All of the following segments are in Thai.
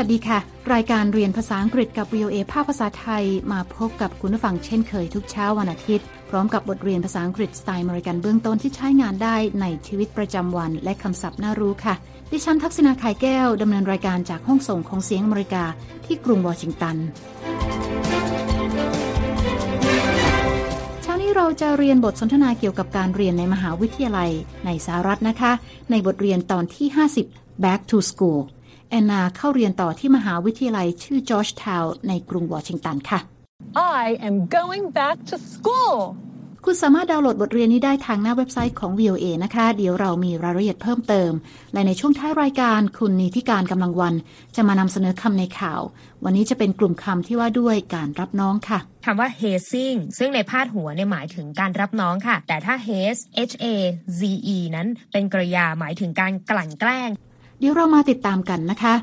วัสดีค่ะ รายการเรียนภาษาอังกฤษกับ VOA ภาคภาษาไทยมาพบกับคุณผู้ฟังเช่นเคยทุกเช้าวันอาทิตย์ พร้อมกับบทเรียนภาษาอังกฤษสไตล์มริกันเบื้องต้นที่ใช้งานได้ในชีวิตประจำวันและคำศัพท์น่ารู้ค่ะ ดิฉันทักษณาไข่แก้วดำเนินรายการจากห้องส่งของเสียงอเมริกาที่กรุงวอชิงตันเช้านี้เราจะเรียนบทสนทนาเกี่ยวกับการเรียนในมหาวิทยาลัยในสหรัฐนะคะ ในบทเรียนตอนที่ 50 Back to School แอนนาเข้าเรียนต่อที่มหาวิทยาลัยชื่อจอร์จทาวน์ในกรุงวอชิงตันค่ะ I am going back to school. คุณสามารถดาวน์โหลดบทเรียนนี้ได้ทางหน้าเว็บไซต์ของ VOA นะคะ เดี๋ยวเรามีรายละเอียดเพิ่มเติม และในช่วงท้ายรายการคุณนิติการกำลังวัน จะมานำเสนอคำในข่าว วันนี้จะเป็นกลุ่มคำที่ว่าด้วยการรับน้องค่ะคำว่า hazing ซึ่งในพาดหัวเนี่ยหมายถึงการรับน้องค่ะ แต่ถ้า haze h a z e นั้นเป็นกริยาหมายถึงการกลั่นแกล้ง เดี๋ยวเรามาติดตามกันนะคะ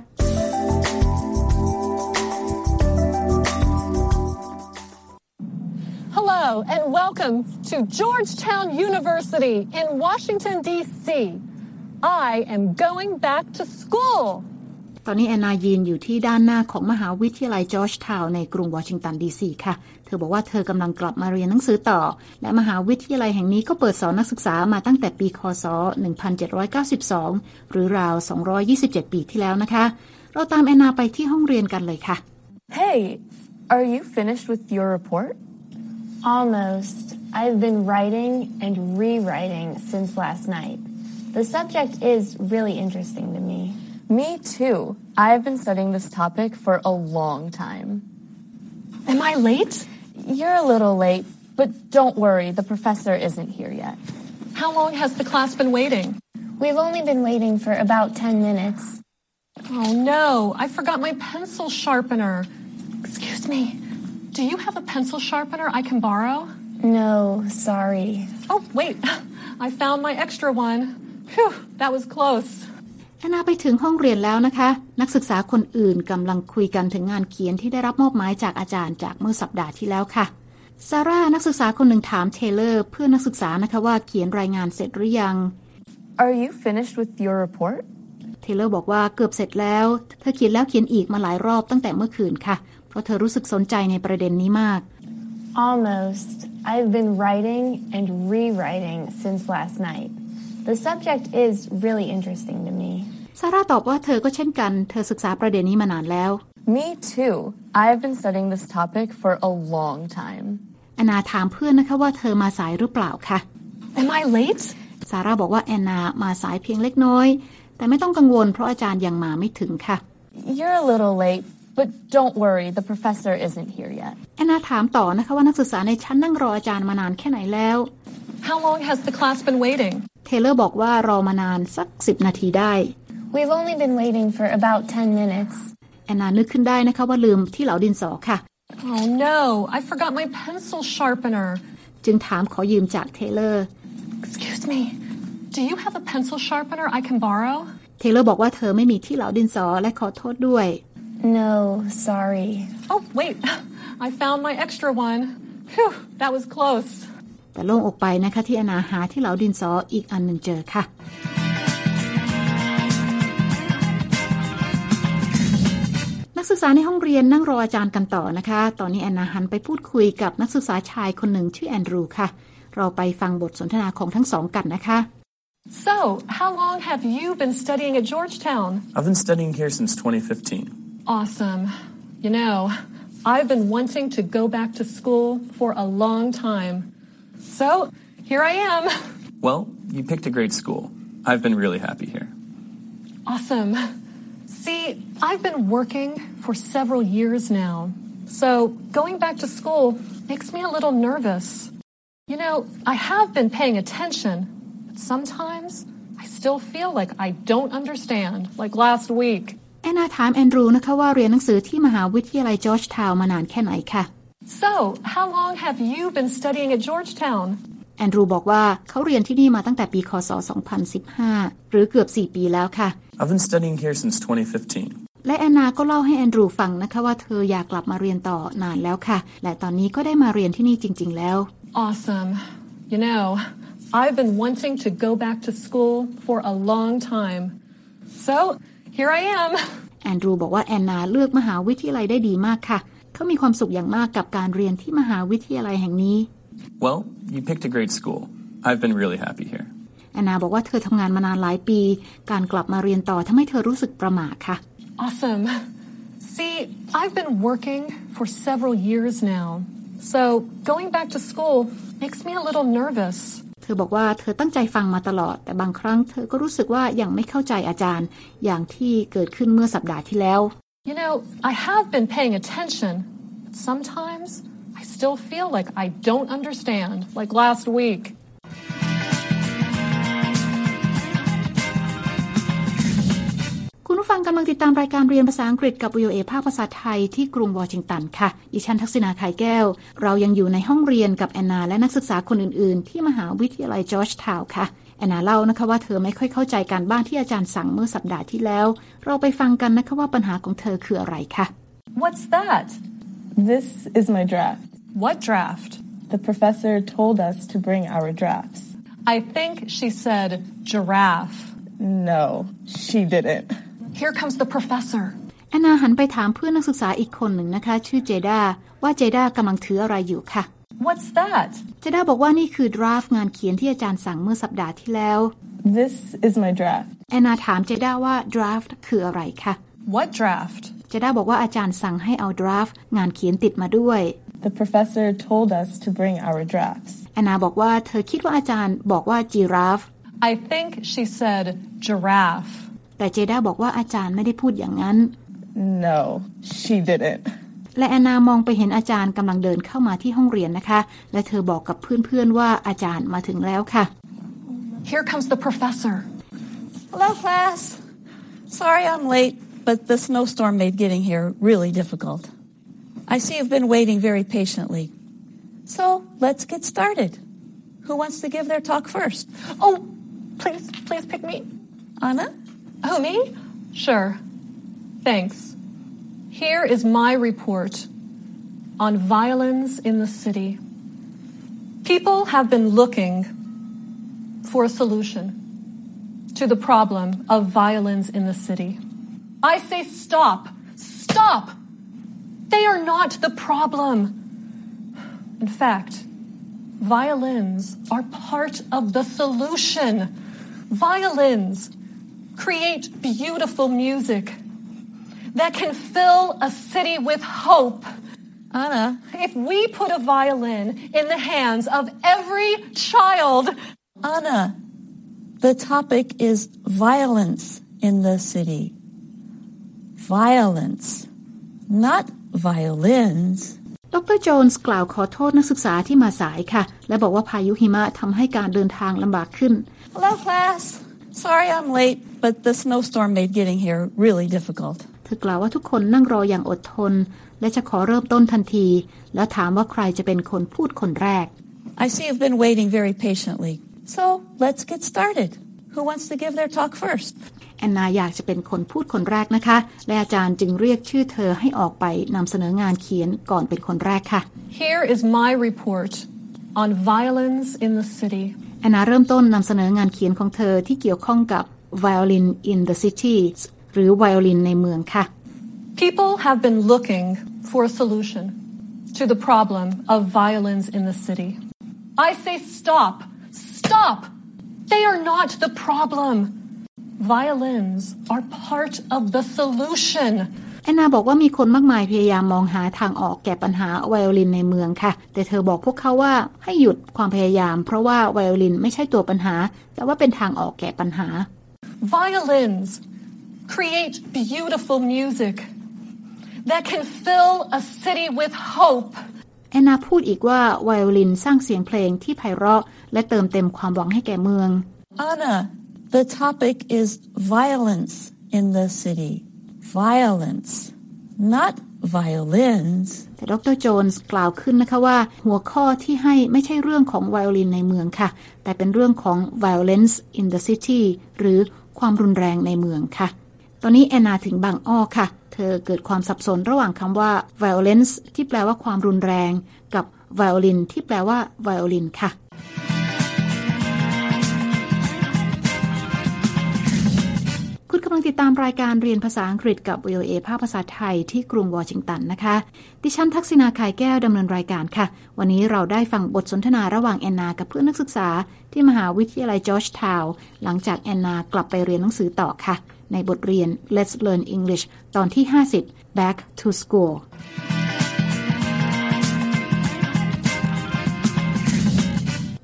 Hello and welcome to Georgetown University in Washington, D.C. I am going back to school. ตอนนี้แอนนายืนอยู่ที่ด้านหน้าของมหาวิทยาลัยจอร์จทาวน์ในกรุงวอชิงตันดีซีค่ะ เธอบอกว่าเธอกำลังกลับมาเรียนหนังสือต่อ และมหาวิทยาลัยแห่งนี้ก็เปิดสอนนักศึกษามาตั้งแต่ปีคศ 1792 หรือราว 227 ปีที่แล้วนะคะ เราตามแอนนาไปที่ห้องเรียนกันเลยค่ะ Hey, are you finished with your report? Almost. I've been writing and rewriting since last night. The subject is really interesting to me. Me too. I've been studying this topic for a long time. Am I late? You're a little late, but don't worry, the professor isn't here yet. How long has the class been waiting? We've only been waiting for about 10 minutes. Oh no, I forgot my pencil sharpener. Excuse me. Do you have a pencil sharpener I can borrow? No, sorry. Oh, wait. I found my extra one. Phew, that was close. แอนนาไปถึงห้องเรียนแล้วนะคะ นักศึกษาคนอื่นกำลังคุยกันถึงงานเขียนที่ได้รับมอบหมายจากอาจารย์จากเมื่อสัปดาห์ที่แล้วค่ะซาร่านักศึกษาคนหนึ่งถามเทเลอร์เพื่อนนักศึกษานะคะว่าเขียนรายงานเสร็จหรือยัง Are you finished with your report? เทเลอร์บอกว่าเกือบเสร็จแล้ว เธอเขียนแล้วเขียนอีกมาหลายรอบตั้งแต่เมื่อคืนค่ะ เพราะเธอรู้สึกสนใจในประเด็นนี้มาก Almost. I've been writing and rewriting since last night. The subject is really interesting to me. ซาร่าตอบว่าเธอก็เช่นกัน เธอศึกษาประเด็นนี้มานานแล้ว Me too. I've been studying this topic for a long time. แอนนาถามเพื่อนนะคะว่าเธอมาสายหรือเปล่าค่ะ Am I late? ซาร่าบอกว่าแอนนามาสายเพียงเล็กน้อย แต่ไม่ต้องกังวลเพราะอาจารย์ยังมาไม่ถึงค่ะ You're a little late, but don't worry, the professor isn't here yet. แอนนาถามต่อนะคะว่านักศึกษาในชั้นนั่งรออาจารย์มานานแค่ไหนแล้ว How long has the class been waiting? เทเลอร์บอกว่ารอมานานสักสิบนาทีได้ We've only been waiting for about 10 minutes. แอนนานึกขึ้นได้นะคะว่าลืมที่เหลาดินสอค่ะ Oh no, I forgot my pencil sharpener. จึงถามขอยืมจากเทเลอร์ Excuse me. Do you have a pencil sharpener I can borrow? เทเลอร์บอกว่าเธอไม่มีที่เหลาดินสอและขอโทษด้วย No, sorry. Oh, wait. I found my extra one. Phew, that was close. แต่โล่งอกไปนะคะที่แอนนาหาที่เหลาดินสออีกอันหนึ่งเจอค่ะ นักศึกษาในห้องเรียนนั่งรออาจารย์กันต่อนะคะ ตอนนี้แอนนาหันไปพูดคุยกับนักศึกษาชายคนหนึ่งชื่อแอนดรูค่ะ เราไปฟังบทสนทนาของทั้งสองกันนะคะ So, how long have you been studying at Georgetown? I've been studying here since 2015. Awesome. You know, I've been wanting to go back to school for a long time. So, here I am. Well, you picked a great school. I've been really happy here. Awesome. See, I've been working for several years now. So, going back to school makes me a little nervous. You know, I have been paying attention, but sometimes I still feel like I don't understand, like last week. แอนนาถามแอนดรูนะคะว่าเรียนหนังสือที่มหาวิทยาลัยจอร์จทาวน์มานานแค่ไหนค่ะ So, how long have you been studying at Georgetown? แอนดรูบอกว่าเขาเรียนที่นี่มาตั้งแต่ปีคศ 2015 หรือเกือบ 4 ปีแล้วค่ะ I've been studying here since 2015. และแอนนาก็เล่าให้แอนดรูฟังนะคะว่าเธออยากกลับมาเรียนต่อนานแล้วค่ะ และตอนนี้ก็ได้มาเรียนที่นี่จริง ๆ แล้ว Awesome. You know, I've been wanting to go back to school for a long time. So, here I am. แอนดรูบอกว่าแอนนาเลือกมหาวิทยาลัยได้ดีมากค่ะ เขามีความสุขอย่างมากกับการเรียนที่มหาวิทยาลัยแห่งนี้ Well, you picked a great school. I've been really happy here. แอนนาบอกว่าเธอทำงานมานานหลายปี การกลับมาเรียนต่อทำให้เธอรู้สึกประหม่าค่ะ Awesome. See, I've been working for several years now. So going back to school makes me a little nervous. ธอบอกว่าเธอตั้งใจฟังมาตลอด แต่บางครั้งเธอก็รู้สึกว่ายังไม่เข้าใจอาจารย์ อย่างที่เกิดขึ้นเมื่อสัปดาห์ที่แล้ว You know, I have been paying attention, but sometimes I still feel like I don't understand, like last week. งกำลังติดตามรายการเรียนภาษาอังกฤษกับ VOA ภาคภาษาไทยที่กรุงวอชิงตันค่ะ ดิฉันทักษณาไข่แก้ว เรายังอยู่ในห้องเรียนกับแอนนาและนักศึกษาคนอื่น ๆ ที่มหาวิทยาลัยจอร์จทาวน์ค่ะ แอนนาเล่านะคะว่าเธอไม่ค่อยเข้าใจการบ้านที่อาจารย์สั่งเมื่อสัปดาห์ที่แล้ว เราไปฟังกันนะคะว่าปัญหาของเธอคืออะไรค่ะ What's that? This is my draft. What draft? The professor told us to bring our drafts. I think she said giraffe. No, she didn't. Here comes the professor. แอนนาหันไปถามเพื่อนนักศึกษาอีกคนหนึ่งนะคะ ชื่อเจดาว่าเจดากำลังถืออะไรอยู่ค่ะ What's that? เจดาบอกว่านี่คือดราฟต์งานเขียนที่อาจารย์สั่งเมื่อสัปดาห์ที่แล้ว This is my draft. แอนนาถามเจดาว่าดราฟต์คืออะไรคะ What draft? เจดาบอกว่าอาจารย์สั่งให้เอาดราฟต์งานเขียนติดมาด้วย The professor told us to bring our drafts. แอนนาบอกว่าเธอคิดว่าอาจารย์บอกว่าจีราฟ I think she said giraffe. แต่เจดาบอกว่าอาจารย์ไม่ได้พูดอย่างนั้น No, she didn't. และแอนนามองไปเห็นอาจารย์กำลังเดินเข้ามาที่ห้องเรียนนะคะ และเธอบอกกับเพื่อนๆว่าอาจารย์มาถึงแล้วค่ะ Here comes the professor. Hello, class. Sorry I'm late, but the snowstorm made getting here really difficult. I see you've been waiting very patiently. So let's get started. Who wants to give their talk first? Oh, please, please pick me. Anna? Oh, me? Sure. Thanks. Here is my report on violence in the city. People have been looking for a solution to the problem of violence in the city. I say stop! Stop! They are not the problem. In fact, violins are part of the solution. Violins create beautiful music that can fill a city with hope. Anna? If we put a violin in the hands of every child, Anna, the topic is violence in the city. Violence, not violins. ดรโจนส์กล่าวขอโทษนักศึกษาที่มาสายค่ะ และบอกว่าพายุหิมะทำให้การเดินทางลำบากขึ้น Hello, class. Sorry I'm late, but the snowstorm made getting here really difficult. เธอกล่าวว่าทุกคนนั่งรออย่างอดทน และจะขอเริ่มต้นทันที แล้วถามว่าใครจะเป็นคนพูดคนแรก I see you've been waiting very patiently. So let's get started. Who wants to give their talk first? แอนนาอยากจะเป็นคนพูดคนแรกนะคะ และอาจารย์จึงเรียกชื่อเธอให้ออกไปนำเสนองานเขียนก่อนเป็นคนแรกค่ะ here is my report on violence in the city. แอนนาเริ่มต้นนำเสนองานเขียนของเธอที่เกี่ยวข้องกับ violin in the city หรือไวโอลินในเมืองค่ะ People have been looking for a solution to the problem of violence in the city. I say stop! Stop! They are not the problem. Violins are part of the solution. แอนนาบอกว่ามีคนมากมายพยายามมองหาทางออกแก่ปัญหาไวโอลินในเมืองค่ะ แต่เธอบอกพวกเขาว่าให้หยุดความพยายาม เพราะว่าไวโอลินไม่ใช่ตัวปัญหา แต่ว่าเป็นทางออกแก่ปัญหา Violins create beautiful music that can fill a city with hope. แอนนาพูดอีกว่าไวโอลินสร้างเสียงเพลงที่ไพเราะ และเติมเต็มความหวังให้แก่เมือง Anna, the topic is violence in the city. Violence, not violins. แต่ดรโจนส์กล่าวขึ้นนะคะว่า หัวข้อที่ให้ไม่ใช่เรื่องของไวโอลินในเมืองค่ะ แต่เป็นเรื่องของ violence in the city หรือความรุนแรงในเมืองค่ะ ตอนนี้แอนนาถึงบางอ้อค่ะ เธอเกิดความสับสนระหว่างคำว่า violence ที่แปลว่าความรุนแรง กับ violin ที่แปลว่า violin ค่ะ คุณกำลังติดตามรายการเรียนภาษาอังกฤษกับ VOA ภาคภาษาไทยที่กรุงวอชิงตันนะคะ ดิฉันทักษณาคายแก้วดำเนินรายการค่ะ วันนี้เราได้ฟังบทสนทนาระหว่างแอนนา กับเพื่อนนักศึกษา ที่มหาวิทยาลัยจอร์จทาวน์หลังจากแอนนากลับไปเรียนหนังสือต่อค่ะ ในบทเรียน Let's Learn English ตอนที่ 50 Back to School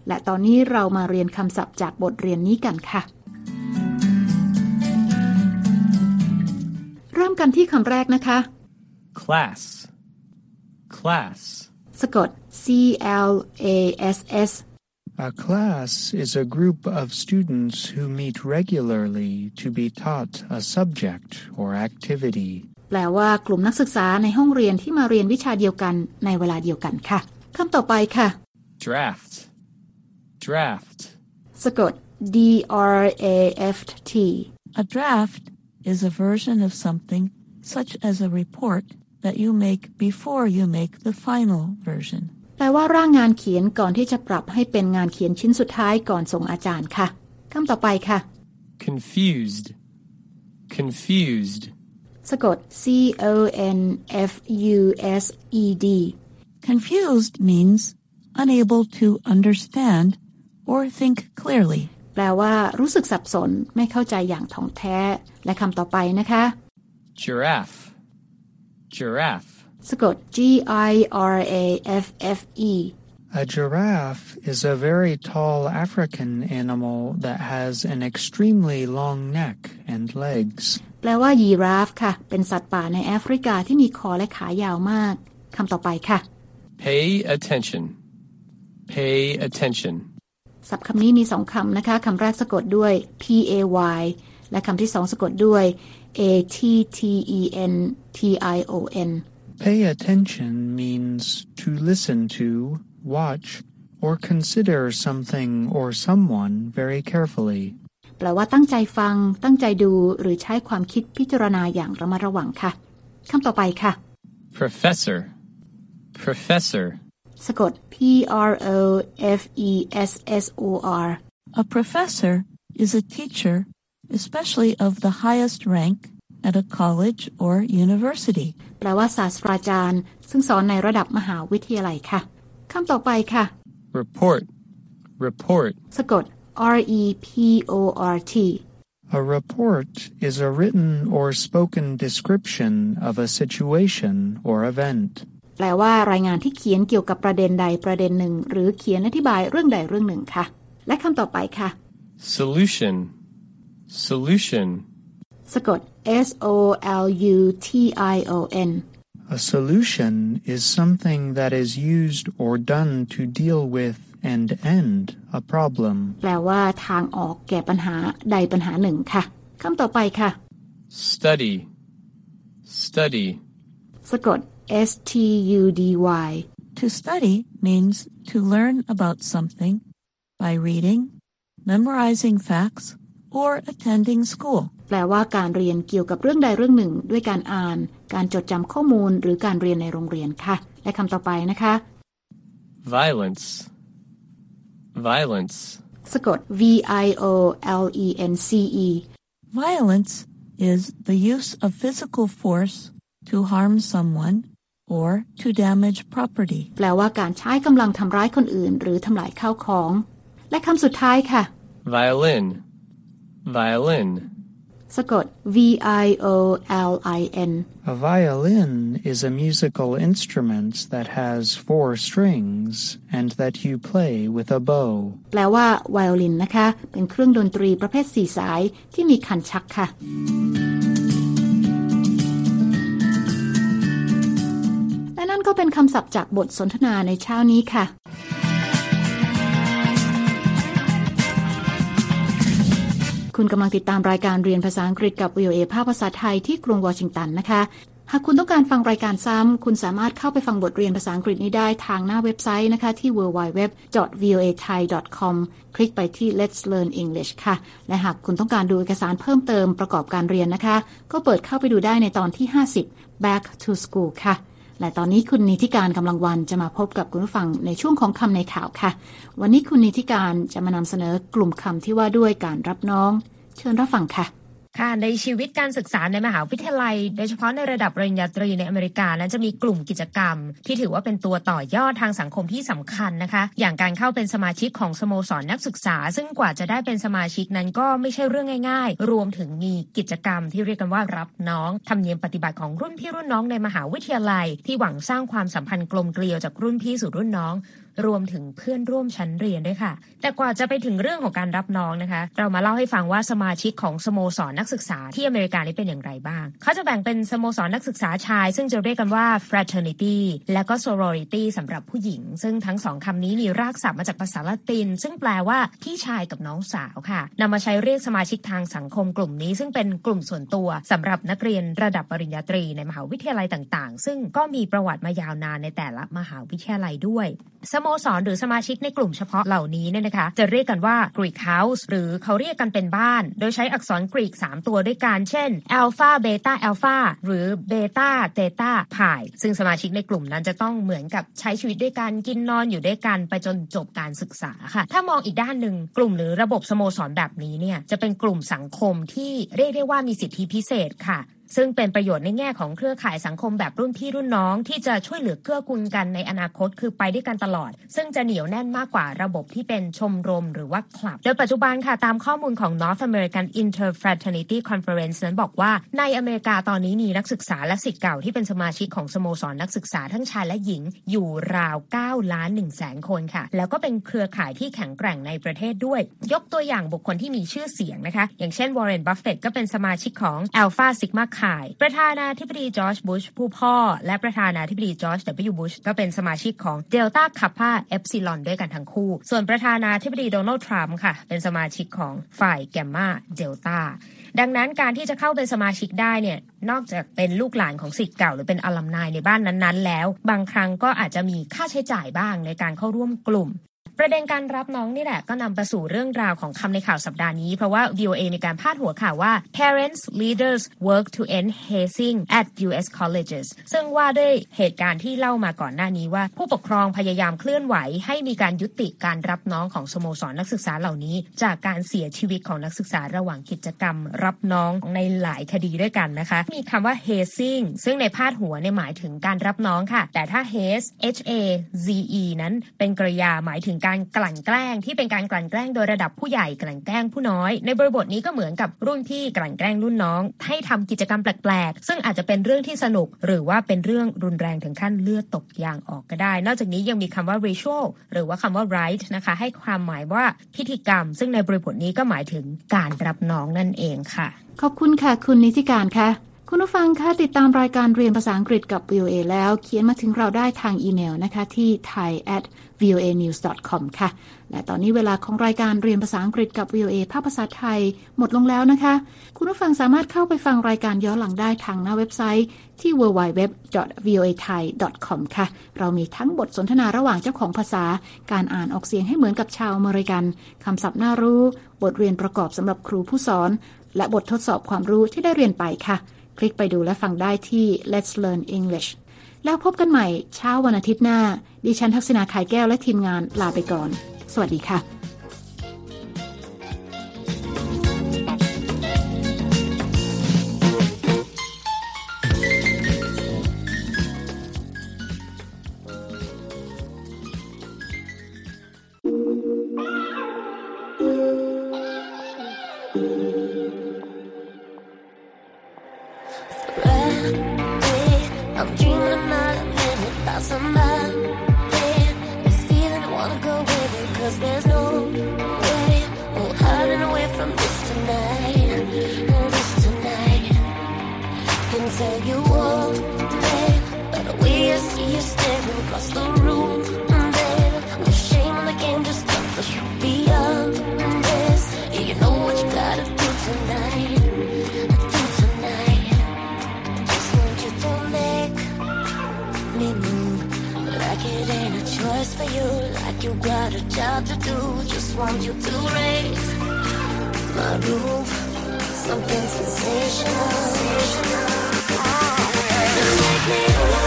และตอนนี้เรามาเรียนคำศัพท์จากบทเรียนนี้กันค่ะ ริ่มกันที่คำแรกนะคะ class, class, สะกด C L A S S A class is a group of students who meet regularly to be taught a subject or activity. แปลว่ากลุ่มนักศึกษาในห้องเรียนที่มาเรียนวิชาเดียวกันในเวลาเดียวกันค่ะคำต่อไปค่ะ draft, draft, สะกด D R A F T A draft is a version of something such as a report that you make before you make the final version. แปลว่าร่างงานเขียนก่อนที่จะปรับให้เป็นงานเขียนชิ้นสุดท้ายก่อนส่งอาจารย์ค่ะ คำต่อไปค่ะ confused, confused, สะกด C O N F U S E D Confused means unable to understand or think clearly. แปลว่ารู้สึกสับสนไม่เข้าใจอย่างถ่องแท้ และคำต่อไปนะคะ giraffe, giraffe, สะกด G I R A F F E A giraffe is a very tall African animal that has an extremely long neck and legs. แปลว่ายีราฟค่ะ เป็นสัตว์ป่าในแอฟริกาที่มีคอและขายาวมาก คำต่อไปค่ะ pay attention, pay attention, ศัพท์คำนี้มีสองคำนะคะคำแรกสะกดด้วย P A Y และคำที่สองสะกดด้วย A T T E N T I O N Pay attention means to listen to, watch, or consider something or someone very carefully. แปลว่าตั้งใจฟัง ตั้งใจดูหรือใช้ความคิดพิจารณาอย่างระมัดระวังค่ะคำต่อไปค่ะ professor, professor, สะกด P R O F E S S O R A professor is a teacher, especially of the highest rank at a college or university. แปลว่าศาสตราจารย์ ซึ่งสอนในระดับมหาวิทยาลัยค่ะ คำต่อไปค่ะ report, report, สะกด R E P O R T A report is a written or spoken description of a situation or event. แปลว่ารายงานที่เขียนเกี่ยวกับประเด็นใดประเด็นหนึ่ง หรือเขียนอธิบายเรื่องใดเรื่องหนึ่งค่ะ และคำต่อไปค่ะ solution, solution, สะกด S O L U T I O N A solution is something that is used or done to deal with and end a problem. แปลว่าทางออกแก่ปัญหาใดปัญหาหนึ่งค่ะคำต่อไปค่ะ study, study, สะกด S T U D Y To study means to learn about something by reading, memorizing facts, or attending school. แปลว่าการเรียนเกี่ยวกับเรื่องใดเรื่องหนึ่ง ด้วยการอ่าน การจดจำข้อมูล หรือการเรียนในโรงเรียนค่ะ และคำต่อไปนะคะ violence, violence, สะกด V I O L E N C E Violence is the use of physical force to harm someone or to damage property. แปลว่าการใช้กำลังทำร้ายคนอื่น หรือทำลายข้าวของ และคำสุดท้ายค่ะ violin, violin, สะกด V I O L I N A violin is a musical instrument that has four strings and that you play with a bow. แปลว่าไวโอลินนะคะ เป็นเครื่องดนตรีประเภทสี่สายที่มีคันชักค่ะ ก็เป็นคำศัพท์จากบทสนทนาในเช้านี้ค่ะ คุณกำลังติดตามรายการเรียนภาษาอังกฤษกับ VOA ภาคภาษาไทยที่กรุงวอชิงตันนะคะ หากคุณต้องการฟังรายการซ้ำ คุณสามารถเข้าไปฟังบทเรียนภาษาอังกฤษนี้ได้ทางหน้าเว็บไซต์นะคะที่ www.voathai.com คลิกไปที่ Let's Learn English ค่ะ และหากคุณต้องการดูเอกสารเพิ่มเติมประกอบการเรียนนะคะ ก็เปิดเข้าไปดูได้ในตอนที่ 50 Back to School ค่ะ และตอนนี้คุณนิติการกำลังวันจะมาพบกับคุณผู้ฟังในช่วงของคำในข่าวค่ะ วันนี้คุณนิติการจะมานำเสนอกลุ่มคำที่ว่าด้วยการรับน้อง เชิญรับฟังค่ะ ค่ะในชีวิตการศึกษาในมหาวิทยาลัย โดยเฉพาะในระดับปริญญาตรีในอเมริกานั้นจะมีกลุ่มกิจกรรม ที่ถือว่าเป็นตัวต่อยอดทางสังคมที่สำคัญนะคะ อย่างการเข้าเป็นสมาชิกของสโมสรนักศึกษา ซึ่งกว่าจะได้เป็นสมาชิกนั้นก็ไม่ใช่เรื่องง่าย ๆ รวมถึงมีกิจกรรมที่เรียกกันว่ารับน้องทำเนียมปฏิบัติของรุ่นพี่รุ่นน้องในมหาวิทยาลัย ที่หวังสร้างความสัมพันธ์กลมเกลียวจากรุ่นพี่สู่รุ่นน้อง รวมถึงเพื่อนร่วมชั้นเรียนด้วยค่ะ แต่กว่าจะไปถึงเรื่องของการรับน้องนะคะ เรามาเล่าให้ฟังว่าสมาชิกของสโมสรนักศึกษาที่อเมริกานี้เป็นอย่างไรบ้าง เขาจะแบ่งเป็นสโมสรนักศึกษาชาย ซึ่งจะเรียกกันว่า fraternity และก็ sorority สำหรับผู้หญิง ซึ่งทั้งสองคำนี้มีรากศัพท์มาจากภาษาละติน ซึ่งแปลว่าพี่ชายกับน้องสาวค่ะนำมาใช้เรียกสมาชิกทางสังคมกลุ่มนี้ ซึ่งเป็นกลุ่มส่วนตัวสำหรับนักเรียนระดับปริญญาตรีในมหาวิทยาลัยต่าง ๆ ซึ่งก็มีประวัติมายาวนานในแต่ละมหาวิทยาลัยด้วยสโมสรหรือสมาชิกในกลุ่มเฉพาะเหล่านี้เนี่ยนะคะ จะเรียกกันว่า Greek House หรือเขาเรียกกันเป็นบ้าน โดยใช้อักษรกรีก 3 ตัวด้วยกัน เช่น Alpha Beta Alpha หรือ Beta Theta Pi ซึ่งสมาชิกในกลุ่มนั้นจะต้องเหมือนกับใช้ชีวิตด้วยกันกินนอนอยู่ด้วยกันไปจนจบการศึกษาค่ะ ถ้ามองอีกด้านหนึ่งกลุ่มหรือระบบสโมสรแบบนี้เนี่ยจะเป็นกลุ่มสังคมที่เรียกได้ว่ามีสิทธิพิเศษค่ะ ซึ่งเป็นประโยชน์ในแง่ของเครือข่ายสังคมแบบรุ่นพี่รุ่นน้อง ที่จะช่วยเหลือเกื้อกูลกันในอนาคตคือไปด้วยกันตลอด ซึ่งจะเหนียวแน่นมากกว่าระบบที่เป็นชมรมหรือว่าคลับ โดยปัจจุบันค่ะตามข้อมูลของ North American Interfraternity Conference นั้นบอกว่าในอเมริกาตอนนี้มีนักศึกษาและศิษย์เก่าที่เป็นสมาชิกของสโมสรนักศึกษาทั้งชายและหญิงอยู่ราว 9 ล้าน1แสนคนค่ะ แล้วก็เป็นเครือข่ายที่แข็งแกร่งในประเทศด้วย ยกตัวอย่างบุคคลที่มีชื่อเสียงนะคะ อย่างเช่นวอร์เรนบัฟเฟตก็เป็นสมาชิกของ Alpha Sigma Phi ประธานาธิบดีจอร์จบุชผู้พ่อ และประธานาธิบดีจอร์จ ดับเบิลยู บุชก็เป็นสมาชิกของ Delta Kappa Epsilon ด้วยกันทั้งคู่ ส่วนประธานาธิบดีโดนัลด์ทรัมป์ค่ะ เป็นสมาชิกของฝ่ายแกมมาเดลต้าดังนั้นการที่จะเข้าเป็นสมาชิกได้เนี่ยนอกจากเป็นลูกหลานของสิทธิ์เก่าหรือเป็นอลัมนายในบ้านนั้นๆ แล้ว บางครั้งก็อาจจะมีค่าใช้จ่ายบ้างในการเข้าร่วมกลุ่ม ประเด็นการรับน้องนี่แหละก็นำไปสู่เรื่องราวของคำในข่าวสัปดาห์นี้ เพราะว่า VOA มีการพาดหัวข่าวว่า parents leaders work to end hazing at U.S. colleges ซึ่งว่าด้วยเหตุการณ์ที่เล่ามาก่อนหน้านี้ว่า ผู้ปกครองพยายามเคลื่อนไหว ให้มีการยุติการรับน้องของสโมสรนักศึกษาเหล่านี้ จากการเสียชีวิตของนักศึกษาระหว่างกิจกรรม รับน้องในหลายคดีด้วยกันนะคะ มีคำว่า hazing ซึ่งในพาดหัวเนี่ยหมายถึงการรับน้องค่ะ แต่ถ้า haze h a z e นั้นเป็นกริยาหมายถึงการกลั่นแกล้งที่เป็นการกลั่นแกล้งโดยระดับผู้ใหญ่กลั่นแกล้งผู้น้อย ในบริบทนี้ก็เหมือนกับรุ่นพี่กลั่นแกล้งรุ่นน้อง ให้ทำกิจกรรมแปลกๆ ซึ่งอาจจะเป็นเรื่องที่สนุก หรือว่าเป็นเรื่องรุนแรงถึงขั้นเลือดตกยางออกก็ได้ นอกจากนี้ยังมีคำว่า ritual หรือว่าคำว่า rite นะคะให้ความหมายว่าพิธีกรรม ซึ่งในบริบทนี้ก็หมายถึงการรับน้องนั่นเองค่ะ ขอบคุณค่ะ คุณนิติการค่ะคุณผู้ฟังคะติดตามรายการเรียนภาษาอังกฤษกับ VOA แล้วเขียนมาถึงเราได้ทางอีเมลนะคะที่ thai at voa news com ค่ะ และตอนนี้เวลาของรายการเรียนภาษาอังกฤษกับ VOA ภาคภาษาไทย หมดลงแล้วนะคะ คุณผู้ฟังสามารถเข้าไปฟังรายการย้อนหลังได้ทางหน้าเว็บไซต์ที่ www.voathai.com ค่ะ เรามีทั้งบทสนทนาระหว่างเจ้าของภาษา การอ่านออกเสียงให้เหมือนกับชาวอเมริกันคำศัพท์น่ารู้ บทเรียนประกอบสำหรับครูผู้สอน และบททดสอบความรู้ที่ได้เรียนไปค่ะ คลิกไปดูและฟังได้ที่ Let's Learn English แล้วพบกันใหม่เช้าวันอาทิตย์หน้า ดิฉันทักษณาขายแก้วและทีมงานลาไปก่อน สวัสดีค่ะ you got a job to do. Just want you to raise my roof. Something sensational. Oh, yeah. Make me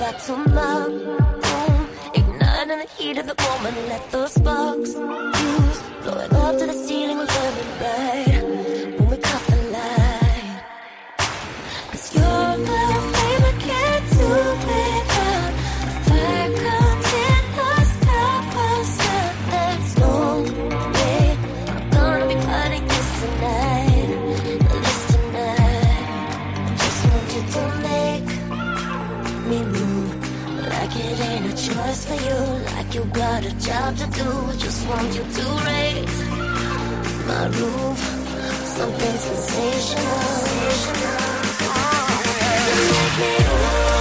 back to my room. Ignite in the heat of the moment, let the sparks fuse. Blow it up to the ceiling, we're burning bright. Got a job to do. Just want you to raise my roof. Something sensational. Just make me Make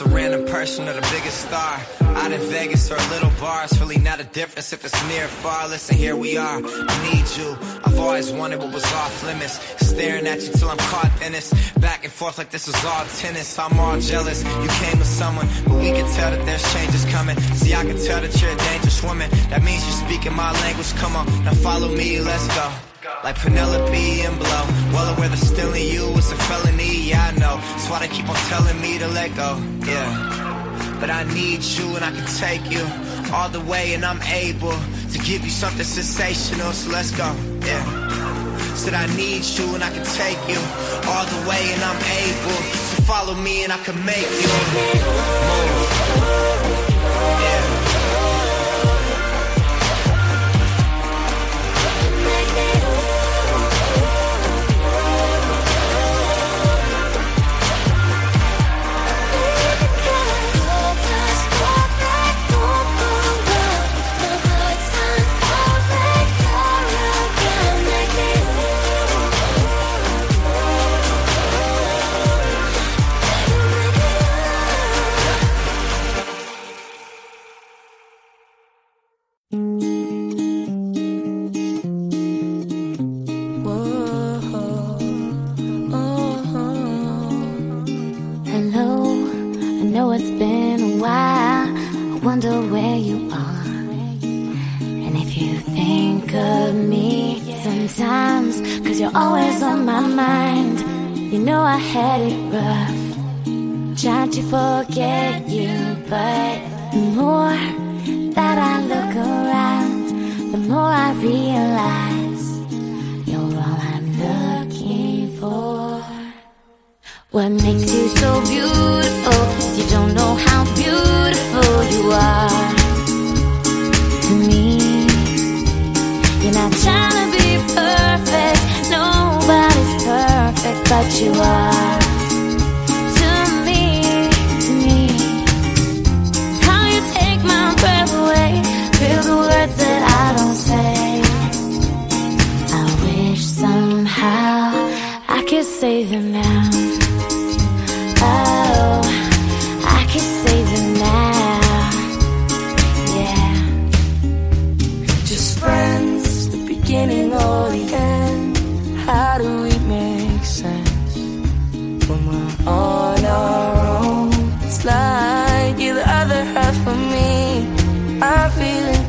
a random person or the biggest star. Out in Vegas or a little bar, it's really not a difference if it's near or far. Listen, here we are. I need you. I've always wanted what was off limits. Staring at you till I'm caught in this. Back and forth like this is all tennis. I'm all jealous. You came with someone, but we can tell that there's changes coming. See, I can tell that you're a dangerous woman. That means you're speaking my language. Come on, now follow me, let's go. Like Penelope and Blow. Well aware that stealing you is a felony, yeah, I know. That's why they keep on telling me to let go, yeah. But I need you and I can take you all the way, and I'm able to give you something sensational, so let's go, yeah. Said I need you and I can take you all the way, and I'm able to follow me and I can make you move.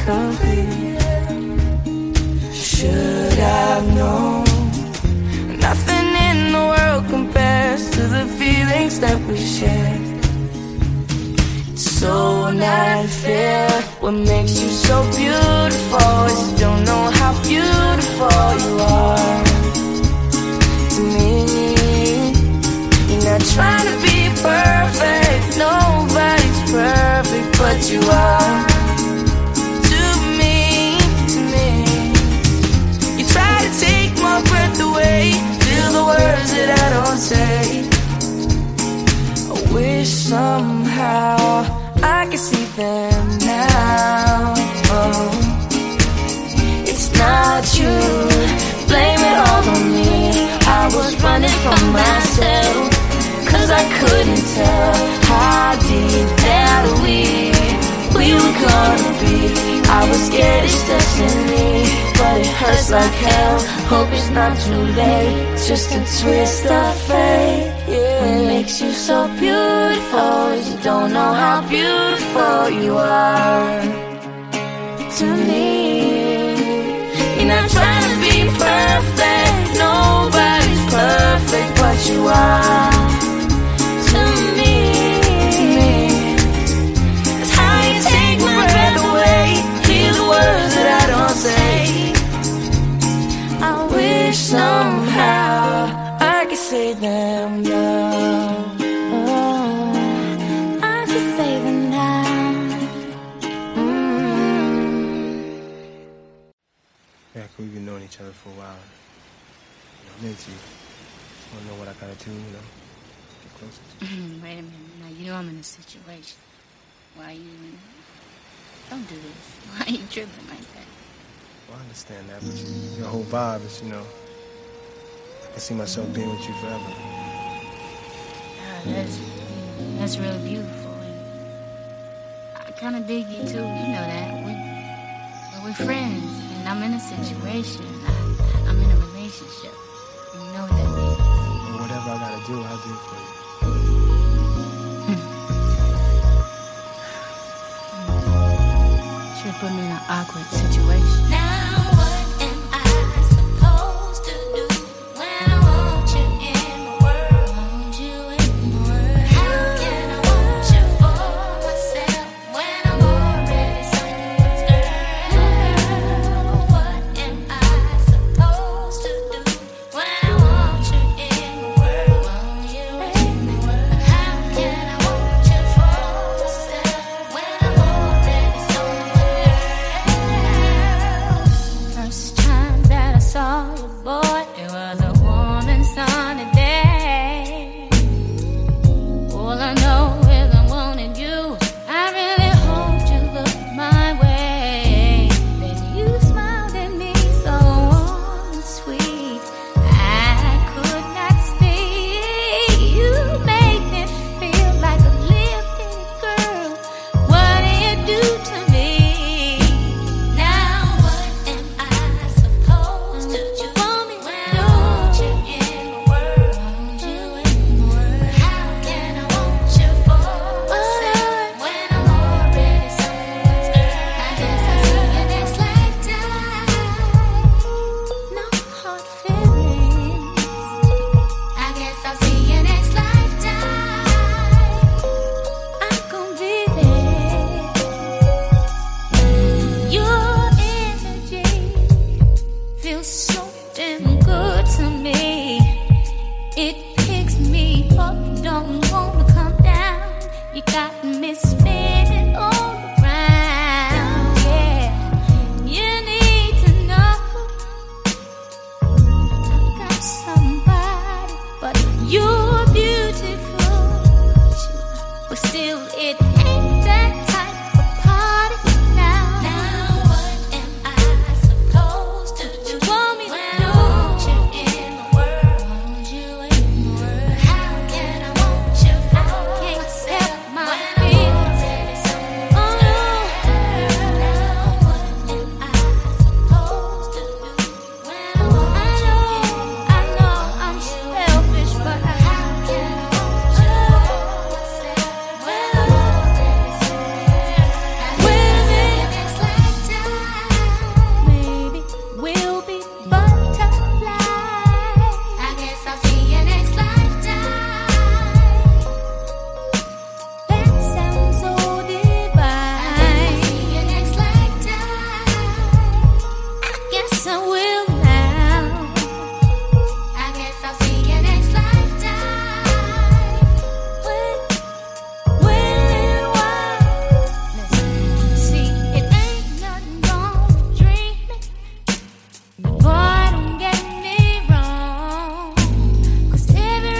Feel incomplete. Should have known. Nothing in the world compares to the feelings that we share. It's so not fair. What makes you so beautiful is you don't know how beautiful you are to me. You're not trying to be perfect. Nobody's perfect, but you are take. I wish somehow I could see them now. Oh, it's not you. Blame it all on me. I was running from myself. Cause I couldn't tell how deep that we, we were gonna be. I was scared it's destined not too late. Just a twist of fate. What makes you so beautiful is you don't know how beautiful you are to me. You're not trying to be perfect. Nobody's perfect, but you are for a while. You know, I'm into you. Just wanna know what I gotta do, you know, get closer to. Wait a minute. Now you know I'm in a situation. Why you? Don't do this. Why are you tripping like that? Well, I understand that, but you, your whole vibe is, you know, I can see myself being with you forever. God, that's that's really beautiful. And I kind of dig you too. You know that. We but we're friends, and I'm in a situation. I, I'm in a relationship. You know what that means. But whatever I gotta do, I'll do for you. Hmm. Should put me in an awkward situation.